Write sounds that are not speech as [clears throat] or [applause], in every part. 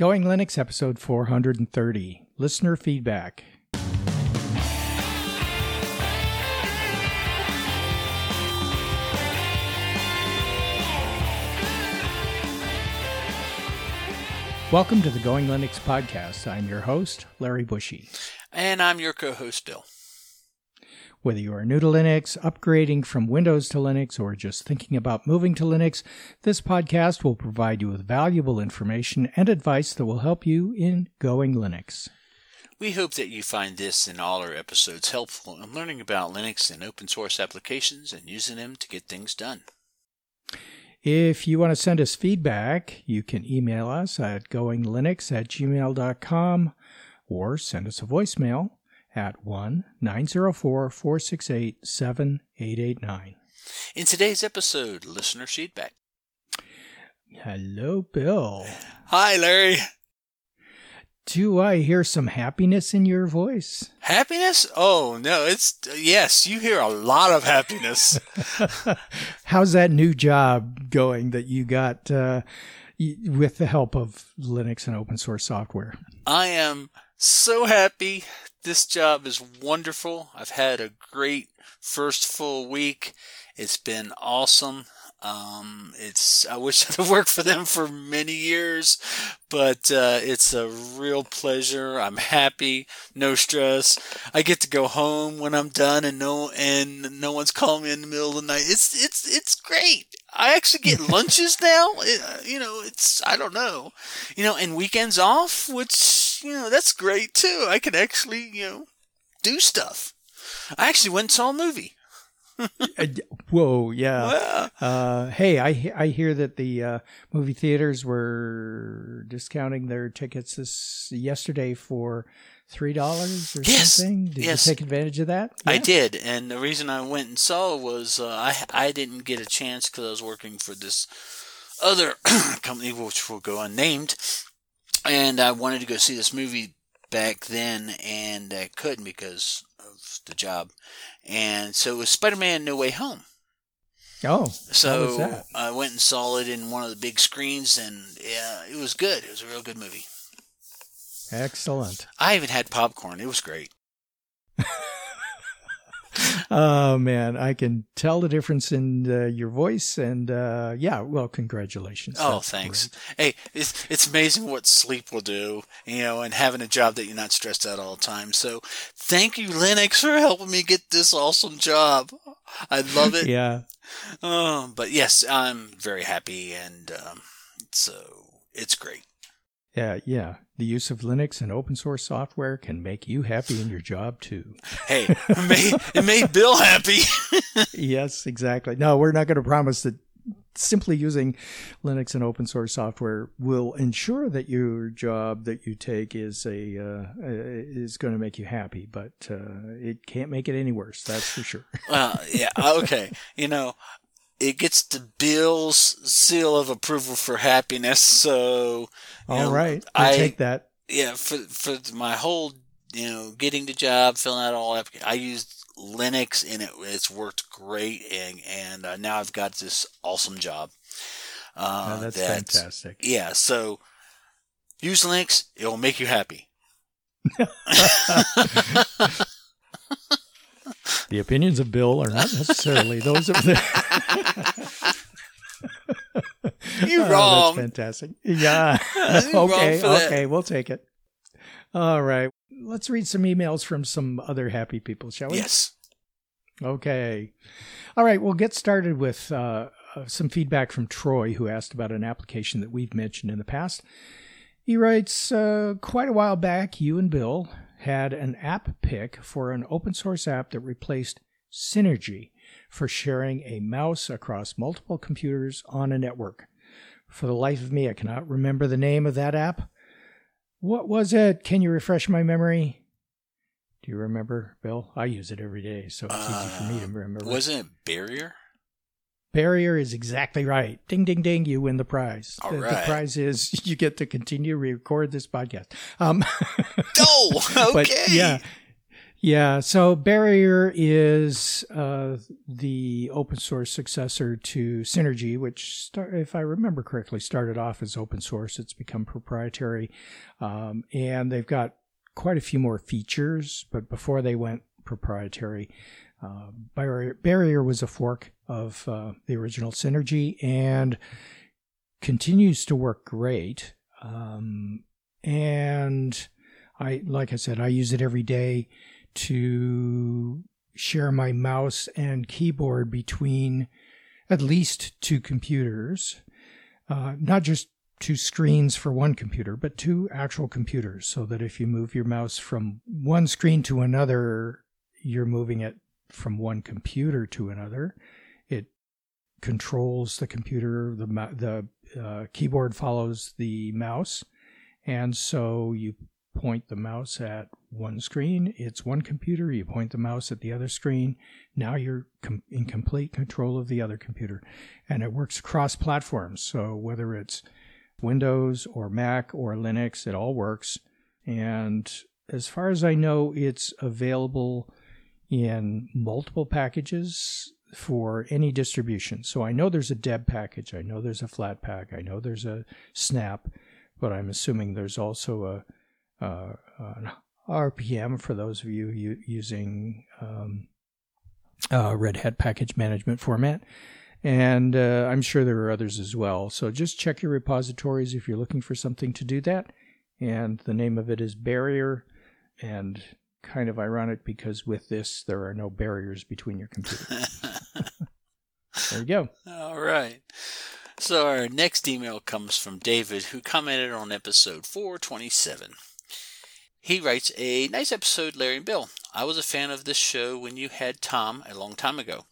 Going Linux episode 430 Listener Feedback. Welcome to the Going Linux podcast. I'm your host, Larry Bushey. And I'm your co host, Bill. Whether you are new to Linux, upgrading from Windows to Linux, or just thinking about moving to Linux, this podcast will provide you with valuable information and advice that will help you in going Linux. We hope that you find this and all our episodes helpful in learning about Linux and open source applications and using them to get things done. If you want to send us feedback, you can email us at goinglinux at gmail.com or send us a voicemail at 1 904 468 7889. In today's episode, listener feedback. Hello, Bill. Hi, Larry. Do I hear some happiness in your voice? Happiness? Oh, no, it's yes, you hear a lot of happiness. [laughs] [laughs] How's that new job going that you got uh, with the help of Linux and open source software? I am so happy. This job is wonderful. I've had a great first full week. It's been awesome. Um, it's I wish [laughs] I'd have worked for them for many years, but uh, it's a real pleasure. I'm happy, no stress. I get to go home when I'm done, and no and no one's calling me in the middle of the night. It's it's it's great. I actually get [laughs] lunches now. It, you know, it's I don't know, you know, and weekends off, which you know that's great too. I can actually you know do stuff. I actually went and saw a movie. [laughs] Whoa, yeah. Uh, hey, I I hear that the uh, movie theaters were discounting their tickets this yesterday for three dollars or yes. something. Did yes. you take advantage of that? Yeah. I did, and the reason I went and saw was uh, I I didn't get a chance because I was working for this other [clears throat] company, which will go unnamed, and I wanted to go see this movie back then, and I couldn't because of the job. And so it was Spider Man No Way Home. Oh, so I went and saw it in one of the big screens, and yeah, it was good. It was a real good movie. Excellent. I even had popcorn. It was great. [laughs] [laughs] oh man, I can tell the difference in uh, your voice, and uh, yeah, well, congratulations. Oh, That's thanks. great. Hey, it's it's amazing what sleep will do, you know, and having a job that you're not stressed out all the time. So, thank you, Linux, for helping me get this awesome job. I love it. Yeah. Um, but yes, I'm very happy, and um, so it's great. Yeah, yeah. The use of Linux and open source software can make you happy in your job too. Hey, it made, it made Bill happy. [laughs] yes, exactly. No, we're not going to promise that simply using Linux and open source software will ensure that your job that you take is a uh, is going to make you happy, but uh, it can't make it any worse. That's for sure. well, yeah, okay. You know, it gets the Bill's seal of approval for happiness. So, all know, right, I take that. Yeah, for for my whole you know getting the job, filling out all I used Linux and it it's worked great, and and uh, now I've got this awesome job. Uh, oh, that's, that's fantastic. Yeah, so use Linux; it will make you happy. [laughs] [laughs] [laughs] the opinions of Bill are not necessarily those of the. you Oh, wrong. that's fantastic. Yeah. [laughs] Okay. Okay. We'll take it. All right. Let's read some emails from some other happy people, shall we? Yes. Okay. All right. We'll get started with uh, uh, some feedback from Troy, who asked about an application that we've mentioned in the past. He writes uh, Quite a while back, you and Bill had an app pick for an open source app that replaced Synergy for sharing a mouse across multiple computers on a network. For the life of me, I cannot remember the name of that app. What was it? Can you refresh my memory? Do you remember, Bill? I use it every day, so it's easy for me to uh, remember. Wasn't it Barrier? Barrier is exactly right. Ding, ding, ding. You win the prize. The, the prize is [laughs] you get to continue to record this podcast. Um, [laughs] Oh, okay. but yeah, Yeah, so Barrier is uh, the open source successor to Synergy, which, start, if I remember correctly, started off as open source. It's become proprietary, um, and they've got quite a few more features. But before they went proprietary, uh, Barrier, Barrier was a fork of uh, the original Synergy and continues to work great. Um, and I, like I said, I use it every day to share my mouse and keyboard between at least two computers, uh, not just two screens for one computer, but two actual computers, so that if you move your mouse from one screen to another, you're moving it from one computer to another. Controls the computer, the the uh, keyboard follows the mouse, and so you point the mouse at one screen, it's one computer. You point the mouse at the other screen. Now you're com- in complete control of the other computer. And it works across platforms. So whether it's Windows or Mac or Linux, it all works. And as far as I know, it's available in multiple packages for any distribution. So I know there's a Deb package, I know there's a Flatpak, I know there's a Snap, but I'm assuming there's also a uh, an RPM for those of you using um, uh, Red Hat package management format. And uh, I'm sure there are others as well. So just check your repositories if you're looking for something to do that. And the name of it is Barrier. And kind of ironic because with this, there are no barriers between your computers. [laughs] [laughs] there you go. All right. So our next email comes from David, who commented on episode 427. He writes, A nice episode, Larry and Bill. I was a fan of this show when you had Tom a long time ago.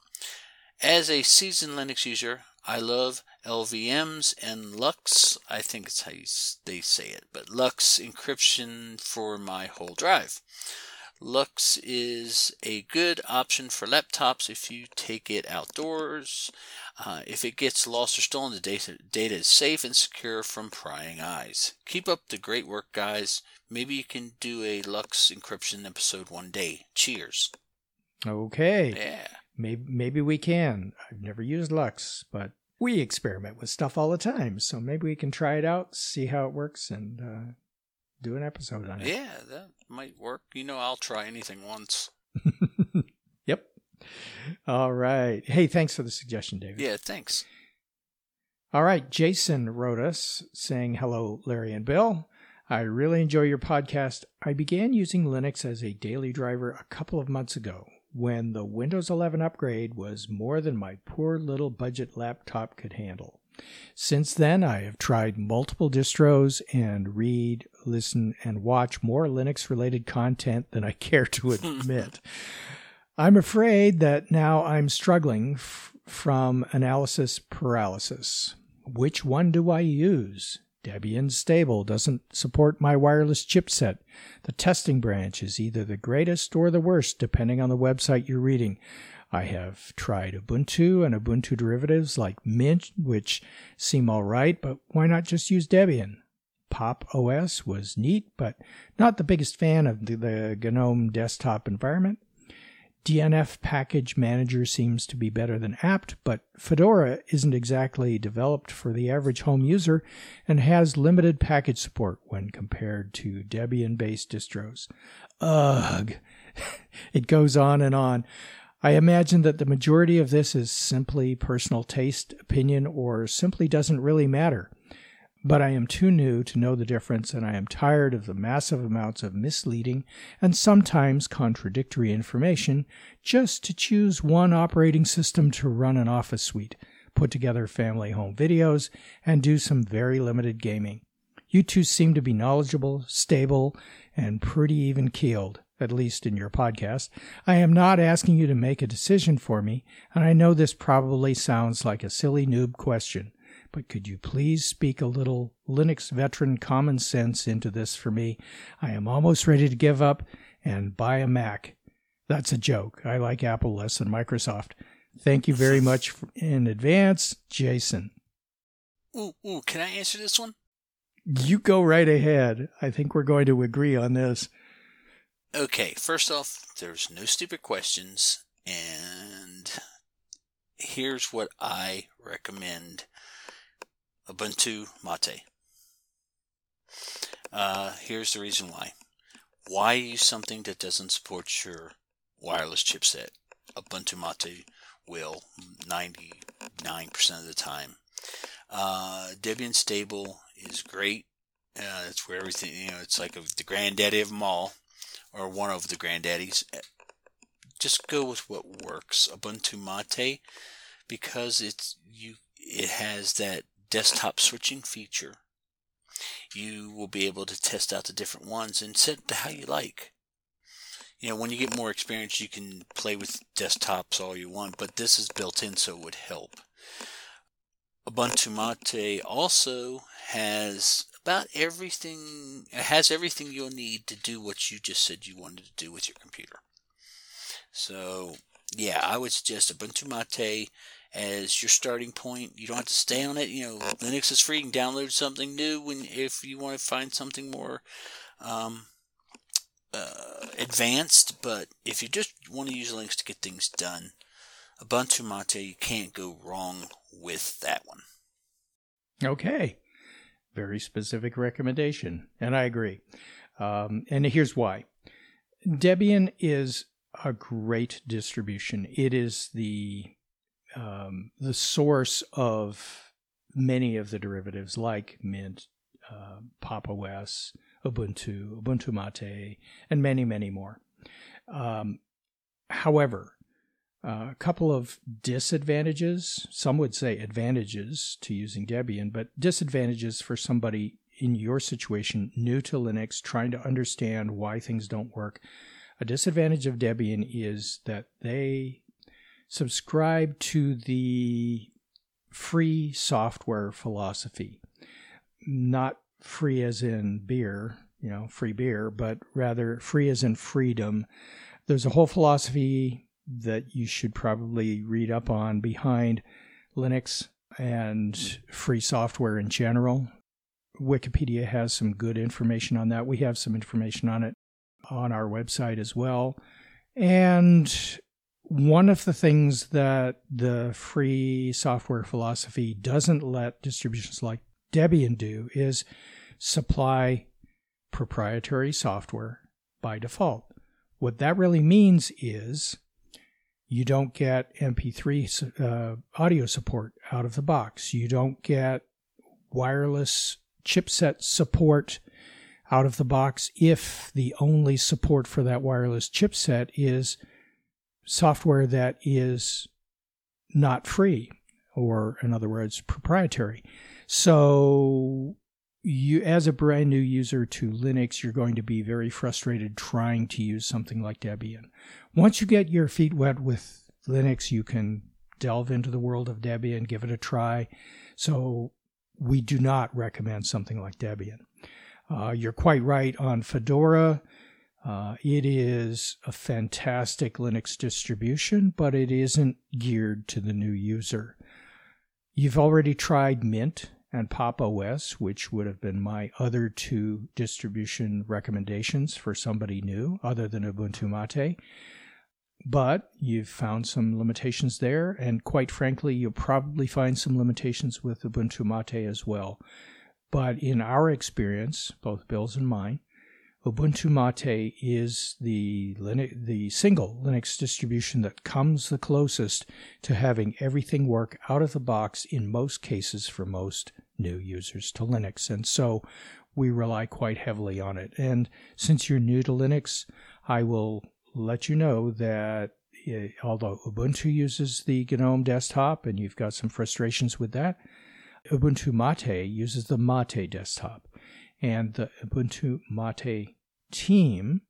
As a seasoned Linux user, I love LVMs and LUKS. I think it's how you, they say it, but LUKS encryption for my whole drive. LUKS is a good option for laptops if you take it outdoors. Uh, if it gets lost or stolen, the data, data is safe and secure from prying eyes. Keep up the great work, guys. Maybe you can do a LUKS encryption episode one day. Cheers. Okay. Yeah. Maybe maybe we can. I've never used LUKS, but we experiment with stuff all the time, so maybe we can try it out, see how it works, and uh, do an episode on it. Yeah, that might work. You know, I'll try anything once. [laughs] yep. All right. Hey, thanks for the suggestion, David. Yeah, thanks. All right. Jason wrote us saying, Hello, Larry and Bill. I really enjoy your podcast. I began using Linux as a daily driver a couple of months ago when the Windows 11 upgrade was more than my poor little budget laptop could handle. Since then, I have tried multiple distros and read, listen, and watch more Linux related content than I [laughs] care to admit. I'm afraid that now I'm struggling f- from analysis paralysis. Which one do I use? Debian Stable doesn't support my wireless chipset. The testing branch is either the greatest or the worst, depending on the website you're reading. I have tried Ubuntu and Ubuntu derivatives like Mint, which seem all right, but why not just use Debian? Pop OS was neat, but not the biggest fan of the, the GNOME desktop environment. DNF package manager seems to be better than apt, but Fedora isn't exactly developed for the average home user and has limited package support when compared to Debian based distros. Ugh. [laughs] it goes on and on. I imagine that the majority of this is simply personal taste, opinion, or simply doesn't really matter. But I am too new to know the difference, and I am tired of the massive amounts of misleading and sometimes contradictory information just to choose one operating system to run an office suite, put together family home videos, and do some very limited gaming. You two seem to be knowledgeable, stable, and pretty even keeled at least in your podcast. I am not asking you to make a decision for me, and I know this probably sounds like a silly noob question, but could you please speak a little Linux veteran common sense into this for me? I am almost ready to give up and buy a Mac. That's a joke. I like Apple less than Microsoft. Thank you very much in advance, Jason. Ooh, ooh, can I answer this one? You go right ahead. I think we're going to agree on this. Okay, first off, there's no stupid questions, and here's what I recommend Ubuntu Mate. Uh, here's the reason why. Why use something that doesn't support your wireless chipset? Ubuntu Mate will 99% of the time. Uh, Debian Stable is great. Uh, it's where everything, you know, it's like a, the granddaddy of them all, or one of the granddaddies. Eh, just go with what works. Ubuntu Mate, because it's you, it has that desktop switching feature. You will be able to test out the different ones and set it to how you like you know, when you get more experience, you can play with desktops all you want, but this is built in, so it would help. Ubuntu Mate also has about everything, has everything you'll need to do what you just said you wanted to do with your computer. So, yeah, I would suggest Ubuntu Mate as your starting point. You don't have to stay on it. You know, Linux is free. You can download something new when if you want to find something more um, uh, advanced, but if you just want to use Linux to get things done, Ubuntu Mate, you can't go wrong with that one. Okay. Very specific recommendation, and I agree. Um, and here's why Debian is a great distribution. It is the um, the source of many of the derivatives like Mint, uh, Pop! OS, Ubuntu, Ubuntu Mate, and many, many more. Um, however, a couple of disadvantages, some would say advantages to using Debian, but disadvantages for somebody in your situation, new to Linux, trying to understand why things don't work. A disadvantage of Debian is that they subscribe to the free software philosophy, not free as in beer, you know, free beer, but rather free as in freedom. There's a whole philosophy that you should probably read up on behind Linux and free software in general. Wikipedia has some good information on that. We have some information on it on our website as well. And one of the things that the free software philosophy doesn't let distributions like Debian do is supply proprietary software by default. What that really means is you don't get MP3 uh, audio support out of the box. You don't get wireless chipset support out of the box if the only support for that wireless chipset is software that is not free or in other words proprietary so you as a brand new user to Linux, you're going to be very frustrated trying to use something like Debian. Once you get your feet wet with Linux, you can delve into the world of Debian, give it a try. So we do not recommend something like Debian. Uh, you're quite right on Fedora. Uh, it is a fantastic Linux distribution, but it isn't geared to the new user. You've already tried Mint and Pop! OS, which would have been my other two distribution recommendations for somebody new other than Ubuntu Mate. But you've found some limitations there, and quite frankly, you'll probably find some limitations with Ubuntu Mate as well. But in our experience, both Bill's and mine, Ubuntu Mate is the Linux, the single Linux distribution that comes the closest to having everything work out of the box in most cases for most new users to Linux. And so we rely quite heavily on it. And since you're new to Linux, I will let you know that eh, although Ubuntu uses the GNOME desktop and you've got some frustrations with that, Ubuntu Mate uses the Mate desktop and the Ubuntu Mate team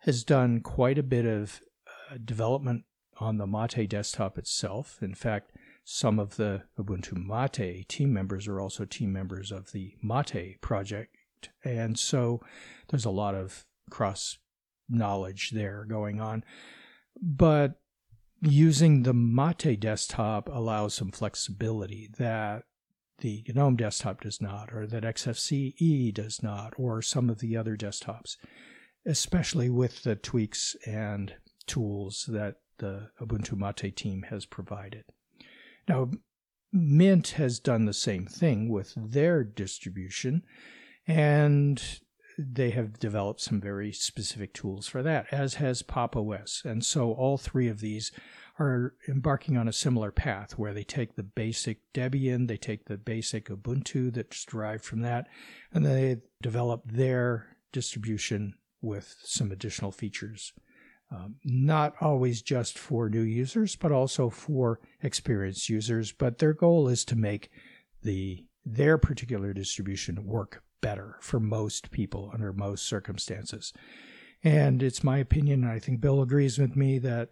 has done quite a bit of uh, development on the Mate desktop itself. In fact, some of the Ubuntu Mate team members are also team members of the Mate project. And so there's a lot of cross knowledge there going on. But using the Mate desktop allows some flexibility that the GNOME desktop does not, or that XFCE does not, or some of the other desktops. especially with the tweaks and tools that the Ubuntu Mate team has provided. Now, Mint has done the same thing with their distribution, and they have developed some very specific tools for that, as has Pop! OS. And so all three of these are embarking on a similar path where they take the basic Debian, they take the basic Ubuntu that's derived from that, and they develop their distribution with some additional features. Um, not always just for new users, but also for experienced users. But their goal is to make the their particular distribution work better for most people under most circumstances. And it's my opinion, and I think Bill agrees with me, that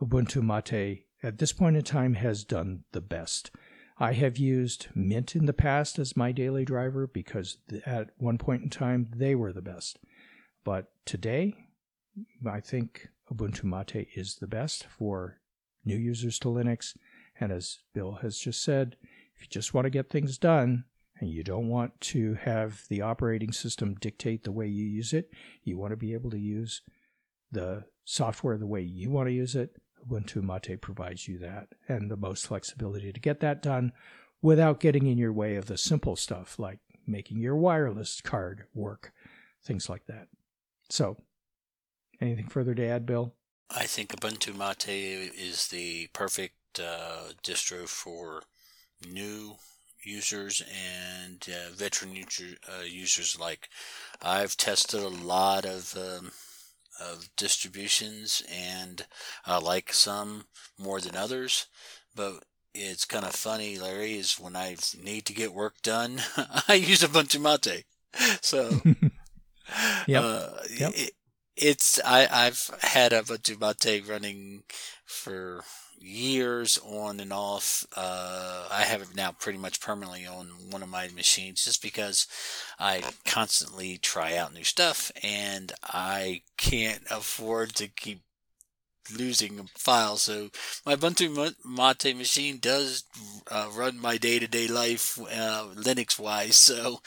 Ubuntu Mate at this point in time has done the best. I have used Mint in the past as my daily driver because at one point in time they were the best. But today, I think Ubuntu Mate is the best for new users to Linux. And as Bill has just said, if you just want to get things done and you don't want to have the operating system dictate the way you use it, you want to be able to use the software the way you want to use it. Ubuntu Mate provides you that and the most flexibility to get that done without getting in your way of the simple stuff like making your wireless card work, things like that. So, anything further to add, Bill? I think Ubuntu Mate is the perfect uh, distro for new users and uh, veteran user, uh, users like I've tested a lot of um, of distributions and I like some more than others but it's kind of funny Larry is when I need to get work done [laughs] I use Ubuntu Mate so [laughs] yep. Uh, yep. It, it's I I've had Ubuntu Mate running for years on and off. Uh, I have it now pretty much permanently on one of my machines just because I constantly try out new stuff and I can't afford to keep losing files. So my Ubuntu Mate machine does uh, run my day-to-day life uh, Linux-wise. So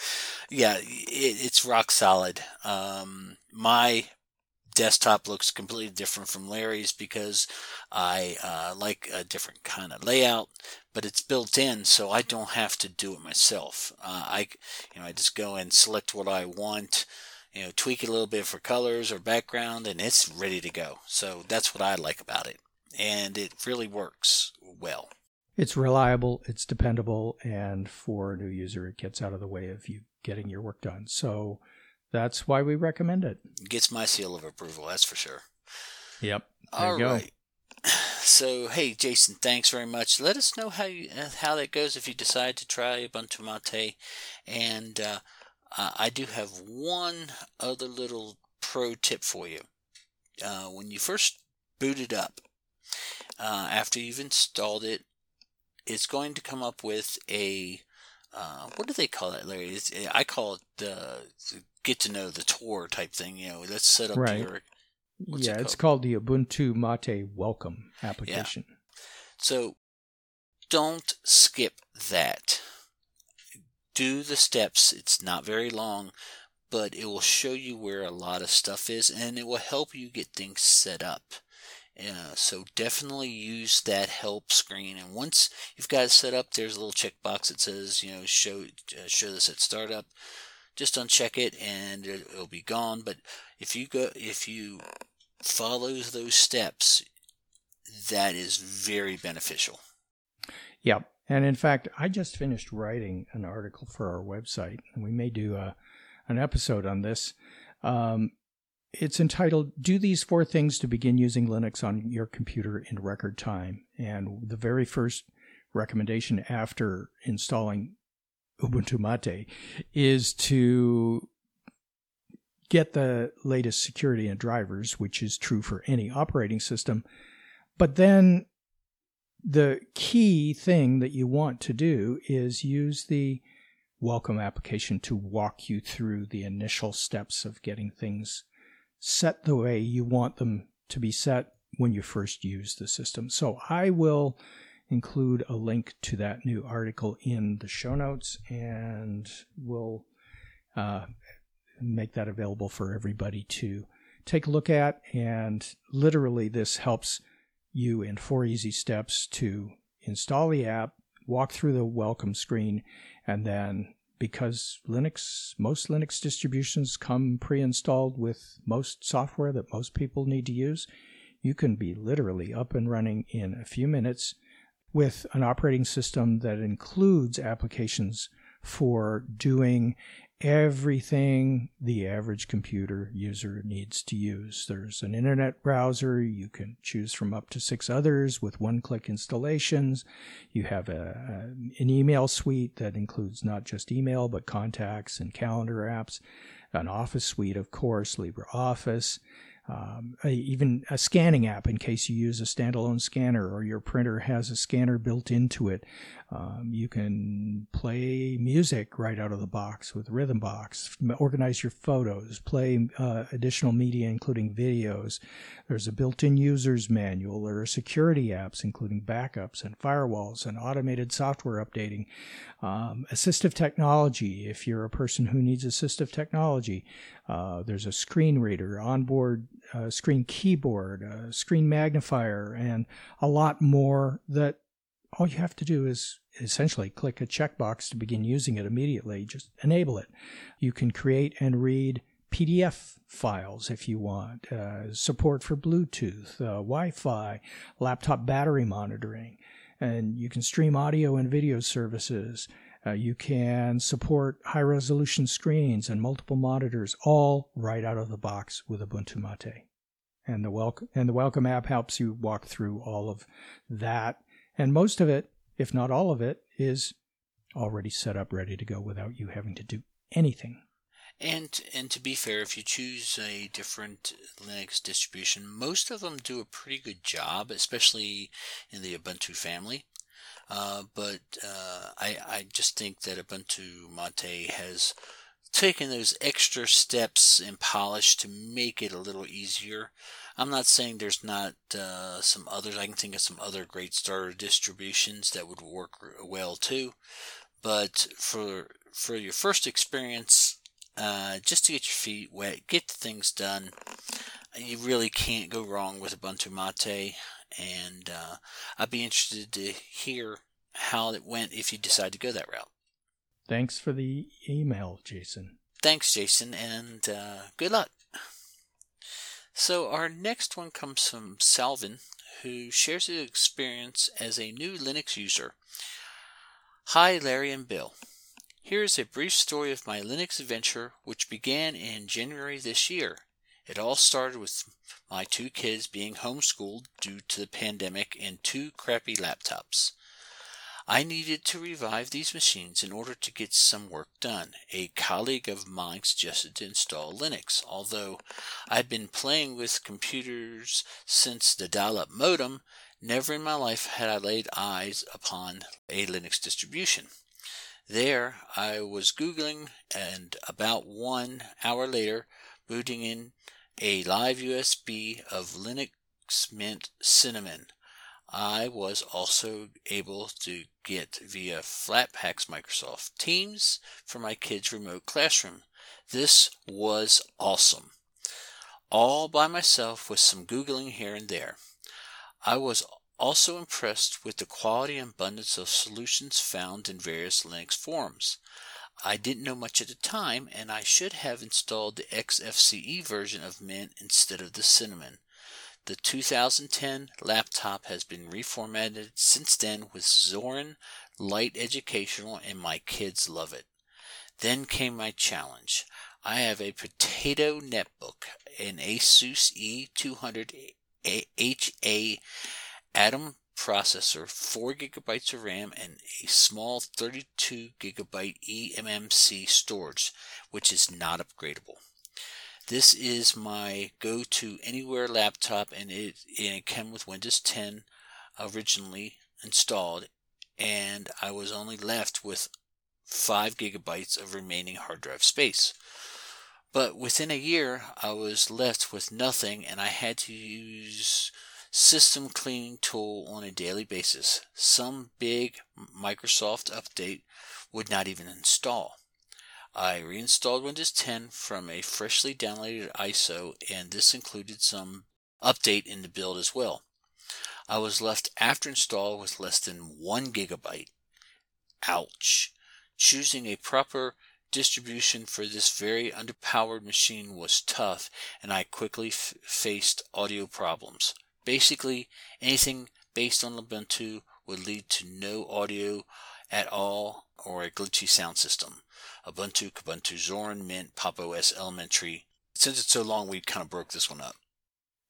yeah, it, it's rock solid. Um, my desktop looks completely different from Larry's because I uh, like a different kind of layout, but it's built in, so I don't have to do it myself. Uh, I, you know, I just go and select what I want, you know, tweak it a little bit for colors or background, and it's ready to go. So that's what I like about it, and it really works well. It's reliable, it's dependable, and for a new user, it gets out of the way of you getting your work done. So that's why we recommend it. Gets my seal of approval, that's for sure. Yep. There All right. [sighs] So hey, Jason, thanks very much. Let us know how you, uh, how that goes if you decide to try Ubuntu Mate. And uh, I do have one other little pro tip for you. Uh, when you first boot it up, uh, after you've installed it, it's going to come up with a uh, what do they call it, Larry? It's, I call it the get to know the tour type thing. You know, let's set up right. your. yeah, it it's called the Ubuntu Mate Welcome application. Yeah. So don't skip that. Do the steps. It's not very long, but it will show you where a lot of stuff is and it will help you get things set up. Uh, so definitely use that help screen. And once you've got it set up, there's a little checkbox that says, you know, show uh, show this at startup. Just uncheck it, and it'll be gone. But if you go, if you follow those steps, that is very beneficial. Yep. And in fact, I just finished writing an article for our website, and we may do a, an episode on this. Um, it's entitled Do These Four Things to Begin Using Linux on Your Computer in Record Time. And the very first recommendation after installing Ubuntu Mate is to get the latest security and drivers, which is true for any operating system. But then the key thing that you want to do is use the welcome application to walk you through the initial steps of getting things set the way you want them to be set when you first use the system. So I will include a link to that new article in the show notes and we'll uh, make that available for everybody to take a look at. And literally, this helps you in four easy steps to install the app, walk through the welcome screen, and then because Linux, most Linux distributions come pre installed with most software that most people need to use, you can be literally up and running in a few minutes with an operating system that includes applications for doing everything the average computer user needs to use. There's an internet browser. You can choose from up to six others with one click installations. You have a, an email suite that includes not just email, but contacts and calendar apps, an office suite, of course, LibreOffice um, a, even a scanning app in case you use a standalone scanner or your printer has a scanner built into it. Um, you can play music right out of the box with Rhythmbox, organize your photos, play uh, additional media, including videos. There's a built in user's manual. There are security apps, including backups and firewalls and automated software updating. Um, assistive technology, if you're a person who needs assistive technology, uh, there's a screen reader, onboard uh, screen keyboard, a screen magnifier, and a lot more that all you have to do is essentially click a checkbox to begin using it immediately. Just enable it. You can create and read PDF files if you want, uh, support for Bluetooth, uh, Wi Fi, laptop battery monitoring, and you can stream audio and video services. Uh, you can support high resolution screens and multiple monitors, all right out of the box with Ubuntu Mate. And the welcome and the welcome app helps you walk through all of that. And most of it, if not all of it, is already set up ready to go without you having to do anything. And and to be fair, if you choose a different Linux distribution, most of them do a pretty good job, especially in the Ubuntu family. Uh, but uh, I, I just think that Ubuntu Mate has taken those extra steps and polish to make it a little easier. I'm not saying there's not uh, some others. I can think of some other great starter distributions that would work well too. But for for your first experience, uh, just to get your feet wet, get things done, you really can't go wrong with Ubuntu Mate and uh, I'd be interested to hear how it went if you decide to go that route. Thanks for the email, Jason. Thanks, Jason, and uh, good luck. So, our next one comes from Salvin, who shares his experience as a new Linux user. Hi, Larry and Bill. Here is a brief story of my Linux adventure, which began in January this year. It all started with my two kids being homeschooled due to the pandemic and two crappy laptops. I needed to revive these machines in order to get some work done. A colleague of mine suggested to install Linux. Although I'd been playing with computers since the dial up modem, never in my life had I laid eyes upon a Linux distribution. There I was Googling, and about one hour later, booting in a live USB of Linux Mint Cinnamon. I was also able to get via Flatpak's Microsoft Teams for my kids' remote classroom. This was awesome. All by myself with some Googling here and there. I was also impressed with the quality and abundance of solutions found in various Linux forums. I didn't know much at the time, and I should have installed the XFCE version of Mint instead of the Cinnamon. The 2010 laptop has been reformatted since then with Zorin Lite Educational, and my kids love it. Then came my challenge. I have a potato netbook, an Asus E200 HA Atom processor, 4 gigabytes of RAM, and a small 32 gigabyte eMMC storage, which is not upgradable. This is my go-to anywhere laptop, and it, and it came with Windows 10 originally installed, and I was only left with 5 gigabytes of remaining hard drive space. But within a year, I was left with nothing, and I had to use system cleaning tool on a daily basis. Some big Microsoft update would not even install. I reinstalled Windows 10 from a freshly downloaded ISO, and this included some update in the build as well. I was left after install with less than 1 gigabyte. Ouch. Choosing a proper distribution for this very underpowered machine was tough, and I quickly f- faced audio problems. Basically, anything based on Ubuntu would lead to no audio at all or a glitchy sound system. Ubuntu, Kubuntu, Zorin, Mint, Pop! OS, Elementary. Since it's so long, we kind of broke this one up.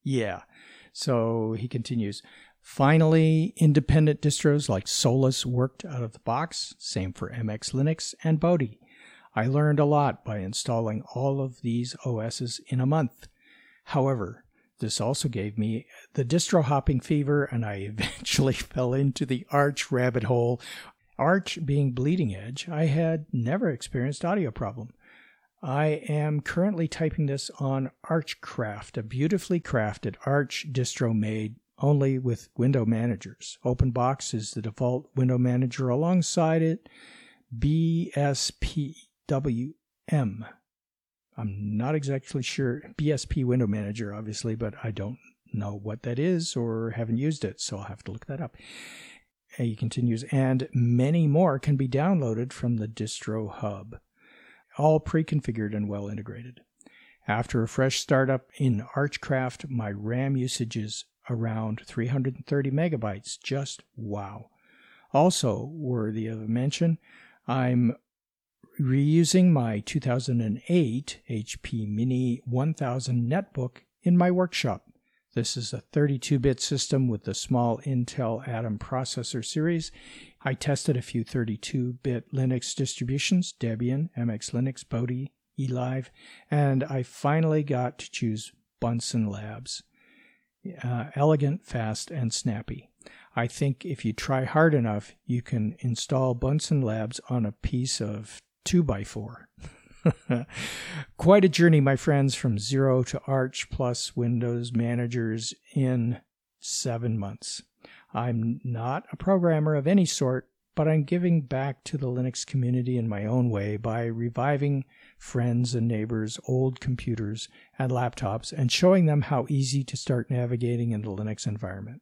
Yeah. So he continues. Finally, independent distros like Solus worked out of the box. Same for MX Linux and Bodhi. I learned a lot by installing all of these OSs in a month. However, this also gave me the distro hopping fever, and I [laughs] eventually fell into the Arch rabbit hole. Arch being bleeding edge, I had never experienced audio problem. I am currently typing this on Archcraft, a beautifully crafted Arch distro made only with window managers. OpenBox is the default window manager alongside it. BSPWM. I'm not exactly sure. BSP window manager, obviously, but I don't know what that is or haven't used it, so I'll have to look that up. He continues, and many more can be downloaded from the distro hub all pre-configured and well integrated. After a fresh startup in Archcraft, my RAM usage is around 330 megabytes. Just wow. Also worthy of mention, I'm reusing my 2008 HP Mini 1000 netbook in my workshop. This is a 32 bit system with the small Intel Atom processor series. I tested a few 32 bit Linux distributions Debian, MX Linux, Bodhi, eLive, and I finally got to choose Bunsen Labs. Uh, elegant, fast, and snappy. I think if you try hard enough, you can install Bunsen Labs on a piece of 2x4. [laughs] Quite a journey, my friends, from zero to Arch plus Windows managers in seven months. I'm not a programmer of any sort, but I'm giving back to the Linux community in my own way by reviving friends and neighbors' old computers and laptops and showing them how easy to start navigating in the Linux environment.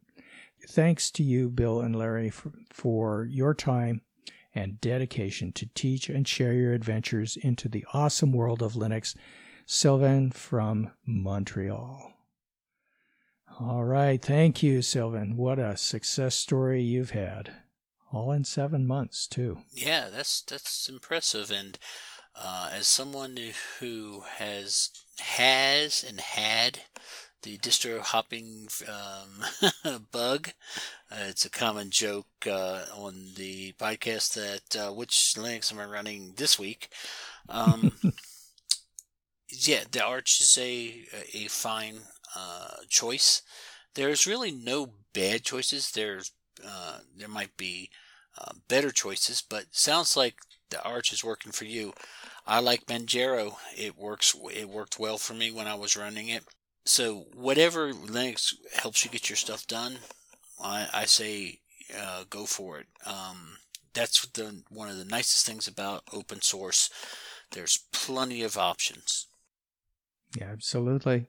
Thanks to you, Bill and Larry, for, for your time and dedication to teach and share your adventures into the awesome world of Linux. Sylvan from Montreal. All right. Thank you, Sylvan. What a success story you've had. All in seven months, too. Yeah, that's that's impressive. And uh, as someone who has has and had the distro hopping um, [laughs] bug. Uh, it's a common joke uh, on the podcast that uh, which Linux am I running this week? Um, [laughs] yeah, the Arch is a a fine uh, choice. There's really no bad choices. There's uh, there might be uh, better choices, but sounds like the Arch is working for you. I like Manjaro. It works. It worked well for me when I was running it so whatever Linux helps you get your stuff done, I, I say uh, go for it. Um, that's the one of the nicest things about open source. There's plenty of options. Yeah, absolutely.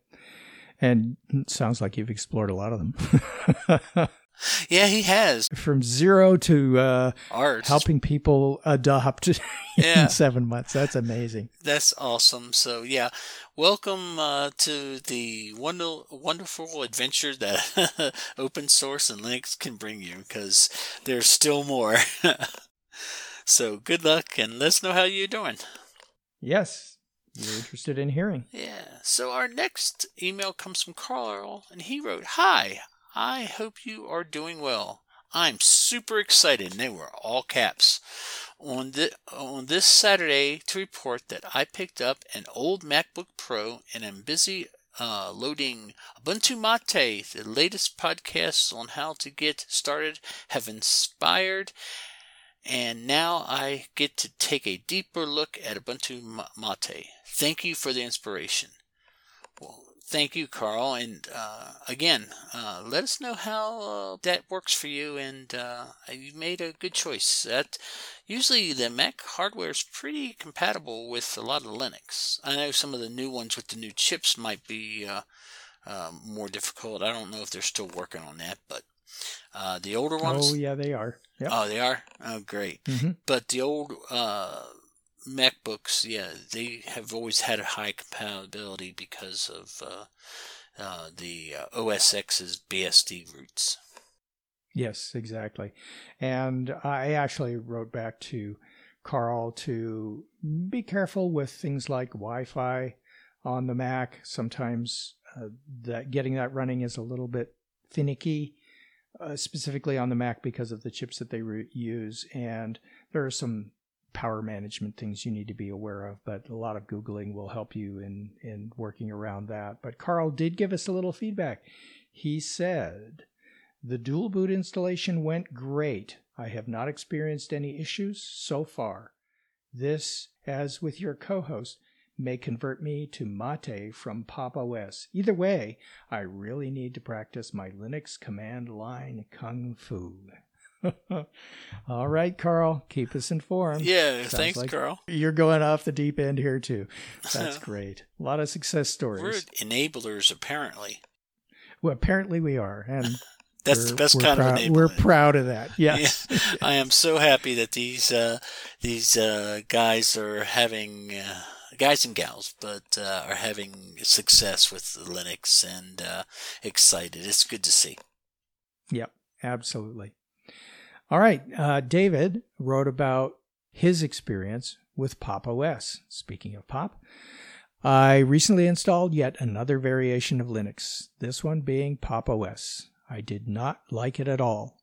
And sounds like you've explored a lot of them. [laughs] Yeah, he has. From zero to uh, art, helping people adopt [laughs] in yeah. seven months. That's amazing. That's awesome. So yeah, welcome uh, to the wonder- wonderful adventure that [laughs] open source and Linux can bring you, because there's still more. [laughs] so good luck, and let us know how you're doing. Yes, you're interested in hearing. Yeah. So our next email comes from Carl, and he wrote, "Hi, I hope you are doing well. I'm super excited, and they were all caps, on, the, on this Saturday to report that I picked up an old MacBook Pro and am busy uh, loading Ubuntu Mate. The latest podcasts on how to get started have inspired, and now I get to take a deeper look at Ubuntu Mate. Thank you for the inspiration. Thank you, Carl. And uh, again, uh, let us know how uh, that works for you. And uh, you made a good choice. That usually the Mac hardware is pretty compatible with a lot of Linux. I know some of the new ones with the new chips might be uh, uh, more difficult. I don't know if they're still working on that, but the older ones. Oh yeah, they are. Yep. Oh, they are. Oh, great. Mm-hmm. But the old MacBooks, yeah, they have always had a high compatibility because of uh, uh, the uh, BSD roots. Yes, exactly. And I actually wrote back to Carl to be careful with things like Wi-Fi on the Mac. Sometimes uh, that getting that running is a little bit finicky, uh, specifically on the Mac because of the chips that they re- use. And there are some power management things you need to be aware of, but a lot of Googling will help you in, in working around that. But Carl did give us a little feedback. He said, The dual boot installation went great. I have not experienced any issues so far. This, as with your co host, may convert me to Mate from Pop OS. Either way, I really need to practice my Linux command line kung fu. [laughs] All right, Carl, keep us informed. Yeah, Sounds thanks, like Carl. You're going off the deep end here too. [laughs] That's great. A lot of success stories. We're enablers, apparently. Well, apparently we are, and [laughs] that's the best kind of enablement. We're proud of that. Yes, yeah. I am so happy that these uh, these uh, guys are having. Uh, guys and gals, but uh, are having success with Linux and uh, excited. It's good to see. Yep, absolutely. All right. Uh, David wrote about his experience with Pop OS. Speaking of Pop, I recently installed yet another variation of Linux, this one being Pop OS. I did not like it at all.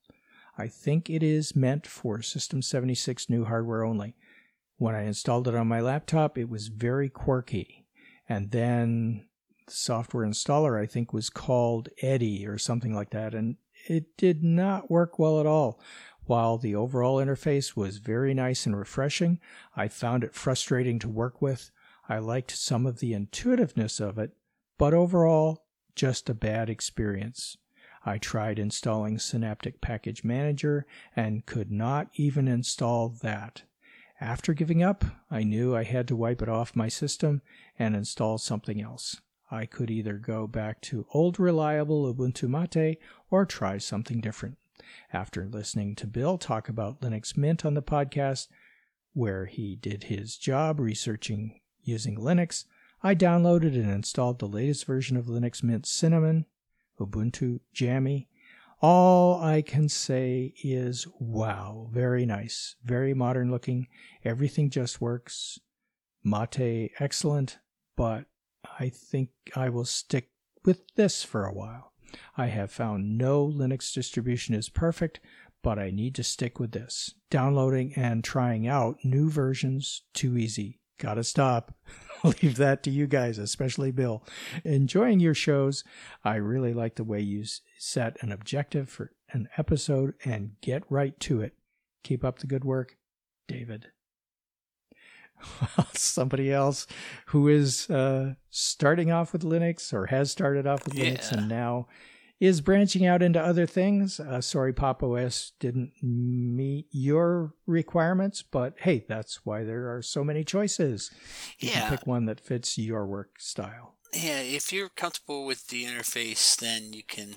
I think it is meant for System 76 new hardware only. When I installed it on my laptop, it was very quirky. And then the software installer, I think, was called Eddie or something like that. And it did not work well at all. While the overall interface was very nice and refreshing, I found it frustrating to work with. I liked some of the intuitiveness of it, but overall, just a bad experience. I tried installing Synaptic Package Manager and could not even install that. After giving up, I knew I had to wipe it off my system and install something else. I could either go back to old reliable Ubuntu Mate or try something different after listening to Bill talk about Linux Mint on the podcast, where he did his job researching using Linux, I downloaded and installed the latest version of Linux Mint Cinnamon, Ubuntu Jammy. All I can say is wow, very nice, very modern looking. Everything just works. Mate, excellent, but I think I will stick with this for a while. I have found no Linux distribution is perfect, but I need to stick with this. Downloading and trying out new versions, too easy. Gotta stop. [laughs] Leave that to you guys, especially Bill. Enjoying your shows. I really like the way you set an objective for an episode and get right to it. Keep up the good work, David. [laughs] somebody else who is uh, starting off with Linux or has started off with yeah. Linux and now is branching out into other things. Uh, sorry, Pop OS didn't meet your requirements, but hey, that's why there are so many choices. You yeah. can pick one that fits your work style. Yeah, if you're comfortable with the interface, then you can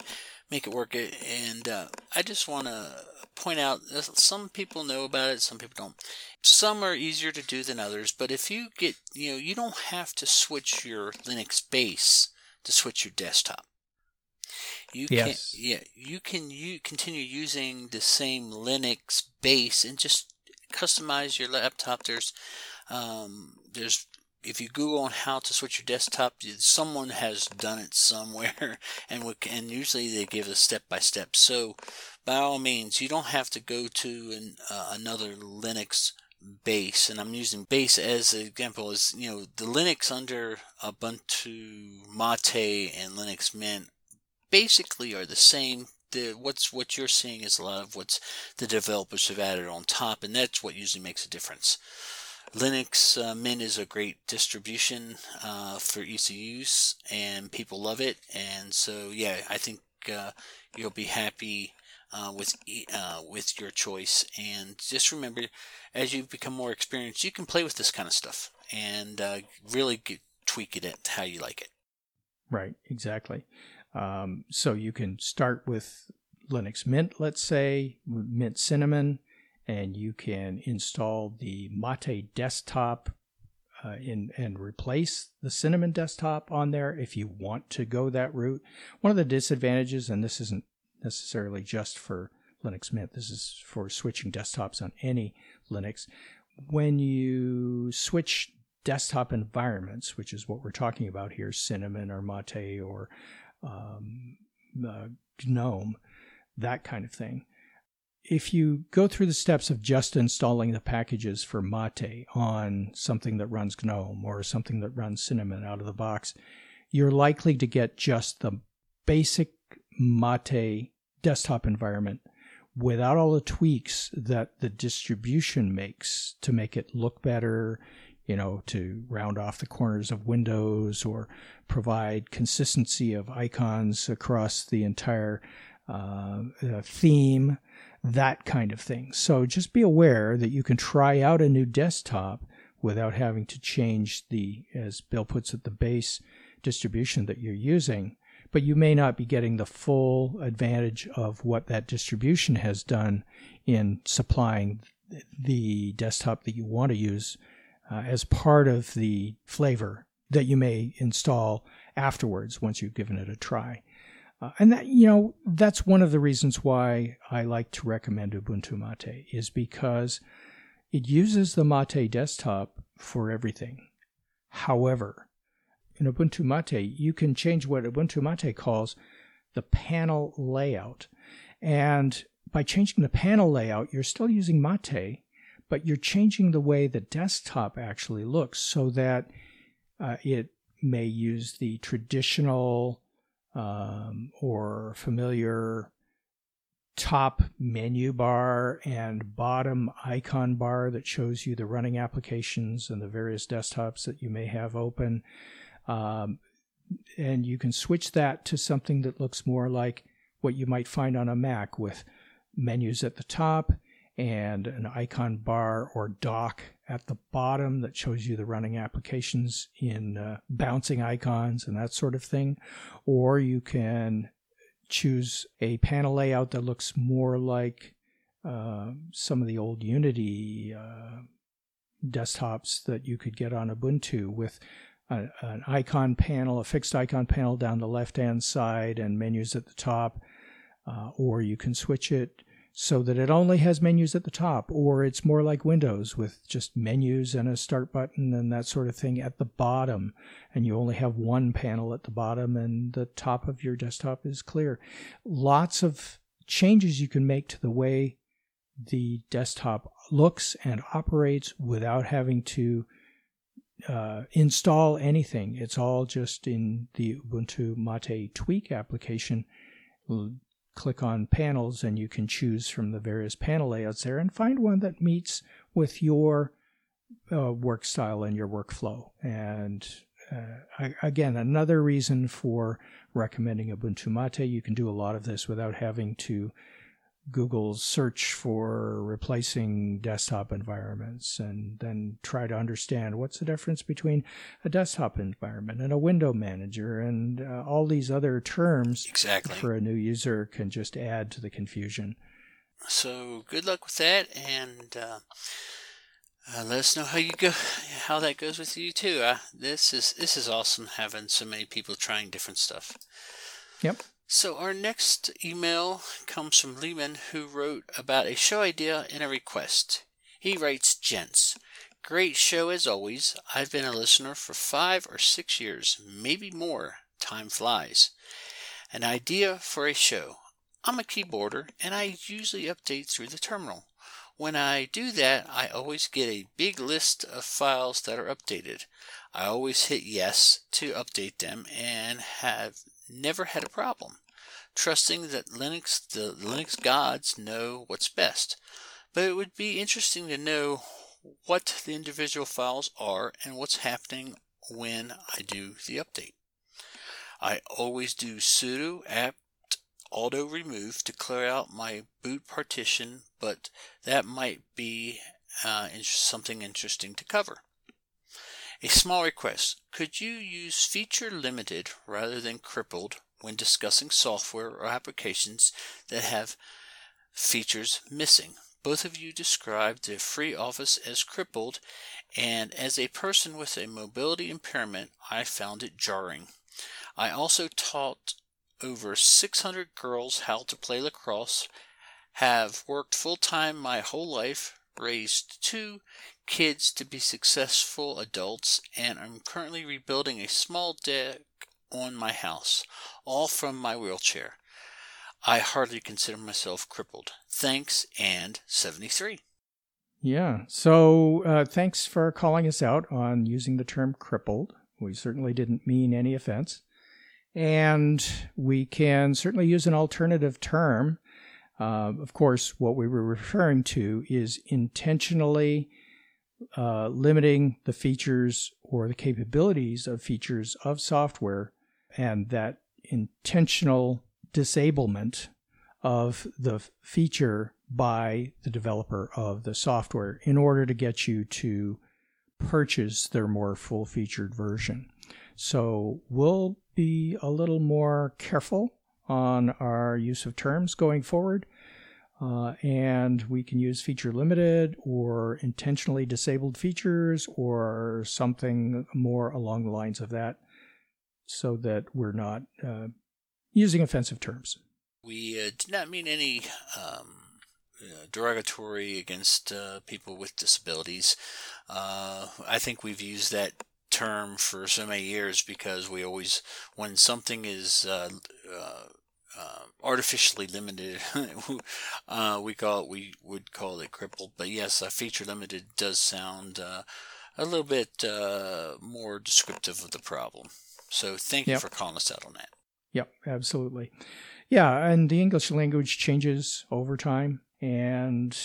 make it work. And uh, I just want to point out some people know about it, some people don't. Some are easier to do than others, but if you get, you know, you don't have to switch your Linux base to switch your desktop. You yes. can, yeah, you can you continue using the same Linux base and just customize your laptop. There's, um, there's if you Google on how to switch your desktop, someone has done it somewhere, [laughs] and we, and usually they give a step by step. So, by all means, you don't have to go to an, uh, another Linux base, and I'm using base as an example. Is you know the Linux under Ubuntu Mate and Linux Mint basically are the same. The what's what you're seeing is a lot of what's the developers have added on top, and that's what usually makes a difference. Linux uh, Mint is a great distribution uh, for easy use, and people love it. And so, yeah, I think uh, you'll be happy uh, with uh, with your choice. And just remember, as you become more experienced, you can play with this kind of stuff and uh, really get, tweak it at how you like it. Right, exactly. Um, so you can start with Linux Mint, let's say, Mint Cinnamon, and you can install the Mate desktop uh, in, and replace the Cinnamon desktop on there if you want to go that route. One of the disadvantages, and this isn't necessarily just for Linux Mint, this is for switching desktops on any Linux. When you switch desktop environments, which is what we're talking about here, Cinnamon or Mate or um, uh, GNOME, that kind of thing. If you go through the steps of just installing the packages for Mate on something that runs GNOME or something that runs Cinnamon out of the box, you're likely to get just the basic Mate desktop environment without all the tweaks that the distribution makes to make it look better, you know, to round off the corners of windows or provide consistency of icons across the entire uh, uh, theme, that kind of thing. So just be aware that you can try out a new desktop without having to change the, as Bill puts it, the base distribution that you're using. But you may not be getting the full advantage of what that distribution has done in supplying the desktop that you want to use uh, as part of the flavor that you may install afterwards once you've given it a try. Uh, and that, you know, that's one of the reasons why I like to recommend Ubuntu Mate is because it uses the Mate desktop for everything. However, in Ubuntu Mate, you can change what Ubuntu Mate calls the panel layout. And by changing the panel layout, you're still using Mate, but you're changing the way the desktop actually looks so that uh, it may use the traditional um, or familiar top menu bar and bottom icon bar that shows you the running applications and the various desktops that you may have open. Um, and you can switch that to something that looks more like what you might find on a Mac with menus at the top and an icon bar or dock at the bottom that shows you the running applications in uh, bouncing icons and that sort of thing. Or you can choose a panel layout that looks more like uh, some of the old Unity uh, desktops that you could get on Ubuntu with a, an icon panel, a fixed icon panel down the left hand side, and menus at the top. Uh, or you can switch it so that it only has menus at the top, or it's more like Windows with just menus and a start button and that sort of thing at the bottom, and you only have one panel at the bottom and the top of your desktop is clear. Lots of changes you can make to the way the desktop looks and operates without having to uh, install anything. It's all just in the Ubuntu Mate Tweak application click on panels and you can choose from the various panel layouts there and find one that meets with your uh, work style and your workflow. And uh, again, another reason for recommending Ubuntu Mate. You can do a lot of this without having to Google's search for replacing desktop environments and then try to understand what's the difference between a desktop environment and a window manager and uh, all these other terms exactly. for a new user can just add to the confusion. So good luck with that and uh, uh, let us know how you go, how that goes with you too. Uh, this is this is awesome having so many people trying different stuff. Yep. So our next email comes from Lehman, who wrote about a show idea and a request. He writes, Gents, great show as always. I've been a listener for five or six years, maybe more. Time flies. An idea for a show. I'm a keyboarder and I usually update through the terminal. When I do that, I always get a big list of files that are updated. I always hit yes to update them and have never had a problem, trusting that Linux, the Linux gods know what's best. But it would be interesting to know what the individual files are and what's happening when I do the update. I always do sudo apt auto remove to clear out my boot partition, but that might be uh, something interesting to cover. A small request. Could you use feature limited rather than crippled when discussing software or applications that have features missing? Both of you described the FreeOffice as crippled, and as a person with a mobility impairment, I found it jarring. I also taught over 600 girls how to play lacrosse, have worked full time my whole life, raised two kids to be successful adults, and I'm currently rebuilding a small deck on my house, all from my wheelchair. I hardly consider myself crippled. Thanks, and 73. Yeah. So uh, thanks for calling us out on using the term crippled. We certainly didn't mean any offense. And we can certainly use an alternative term. Uh, of course, what we were referring to is intentionally uh, limiting the features or the capabilities of features of software, and that intentional disablement of the feature by the developer of the software in order to get you to purchase their more full featured version. So we'll be a little more careful on our use of terms going forward. Uh, and we can use feature limited or intentionally disabled features or something more along the lines of that so that we're not uh, using offensive terms. We uh, did not mean any um, uh, derogatory against uh, people with disabilities. Uh, I think we've used that term for so many years because we always, when something is uh, uh, uh, artificially limited, [laughs] uh, we call it, we would call it crippled. But yes, feature limited does sound uh, a little bit uh, more descriptive of the problem. So thank yep. you for calling us out on that. Yep, absolutely. Yeah, and the English language changes over time, and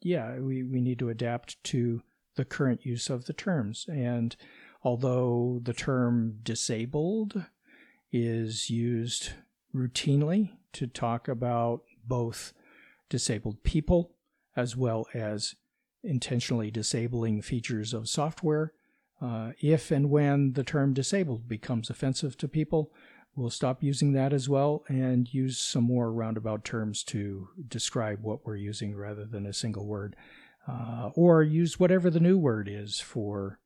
yeah, we, we need to adapt to the current use of the terms. And although the term disabled is used routinely to talk about both disabled people as well as intentionally disabling features of software. Uh, if and when the term disabled becomes offensive to people, we'll stop using that as well and use some more roundabout terms to describe what we're using rather than a single word. Uh, or use whatever the new word is for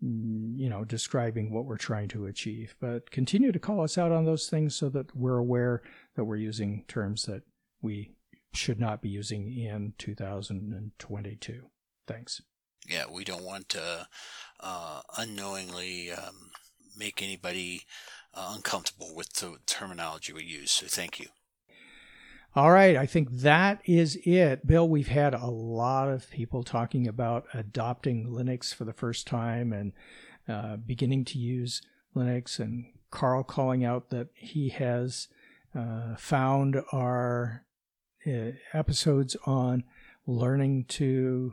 you know, describing what we're trying to achieve. But continue to call us out on those things so that we're aware that we're using terms that we should not be using in 2022. Thanks. Yeah, we don't want to uh, unknowingly um, make anybody uh, uncomfortable with the terminology we use. So thank you. All right, I think that is it. Bill, we've had a lot of people talking about adopting Linux for the first time and uh, beginning to use Linux, and Carl calling out that he has uh, found our uh, episodes on learning to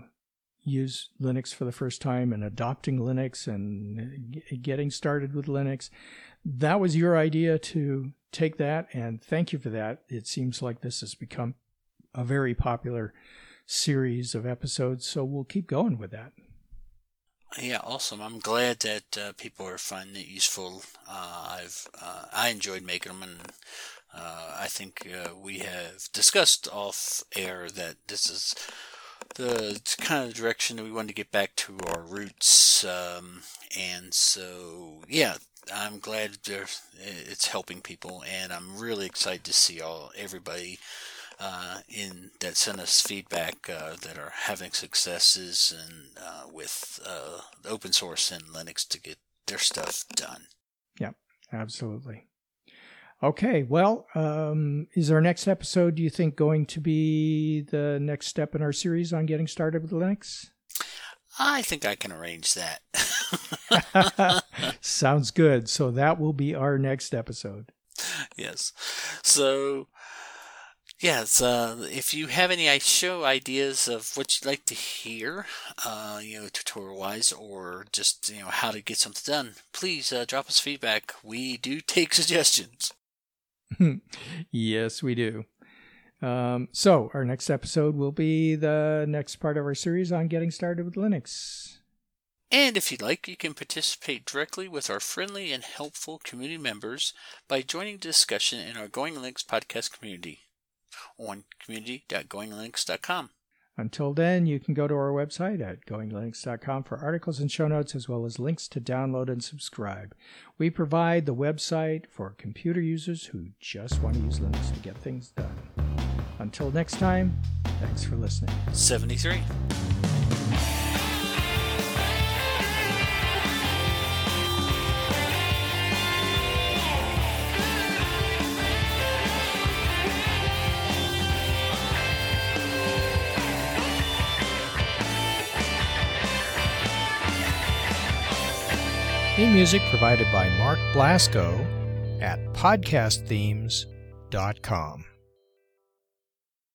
use Linux for the first time and adopting Linux and getting started with Linux. That was your idea to take that and thank you for that. It seems like this has become a very popular series of episodes, so we'll keep going with that. Yeah, awesome. I'm glad that uh, people are finding it useful. Uh, I've uh, I enjoyed making them, and uh, I think uh, we have discussed off air that this is the kind of direction that we wanted to get back to our roots. Um, and so, yeah, I'm glad it's helping people, and I'm really excited to see all everybody uh, in that sent us feedback uh, that are having successes and uh, with uh, open source and Linux to get their stuff done. Yeah, absolutely. Okay, well, um, is our next episode, do you think, going to be the next step in our series on getting started with Linux? I think I can arrange that. [laughs] Sounds good. So that will be our next episode. Yes. So, Yes, uh, if you have any show ideas of what you'd like to hear, uh, you know, tutorial wise, or just you know how to get something done, please uh, drop us feedback. We do take [laughs] suggestions. [laughs] yes, we do. Um, so our next episode will be the next part of our series on getting started with Linux. And if you'd like, you can participate directly with our friendly and helpful community members by joining the discussion in our Going Linux podcast community on community.goinglinux.com. Until then, you can go to our website at goinglinux.com for articles and show notes, as well as links to download and subscribe. We provide the website for computer users who just want to use Linux to get things done. Until next time, thanks for listening. 73. Theme music provided by Mark Blasco at podcastthemes.com.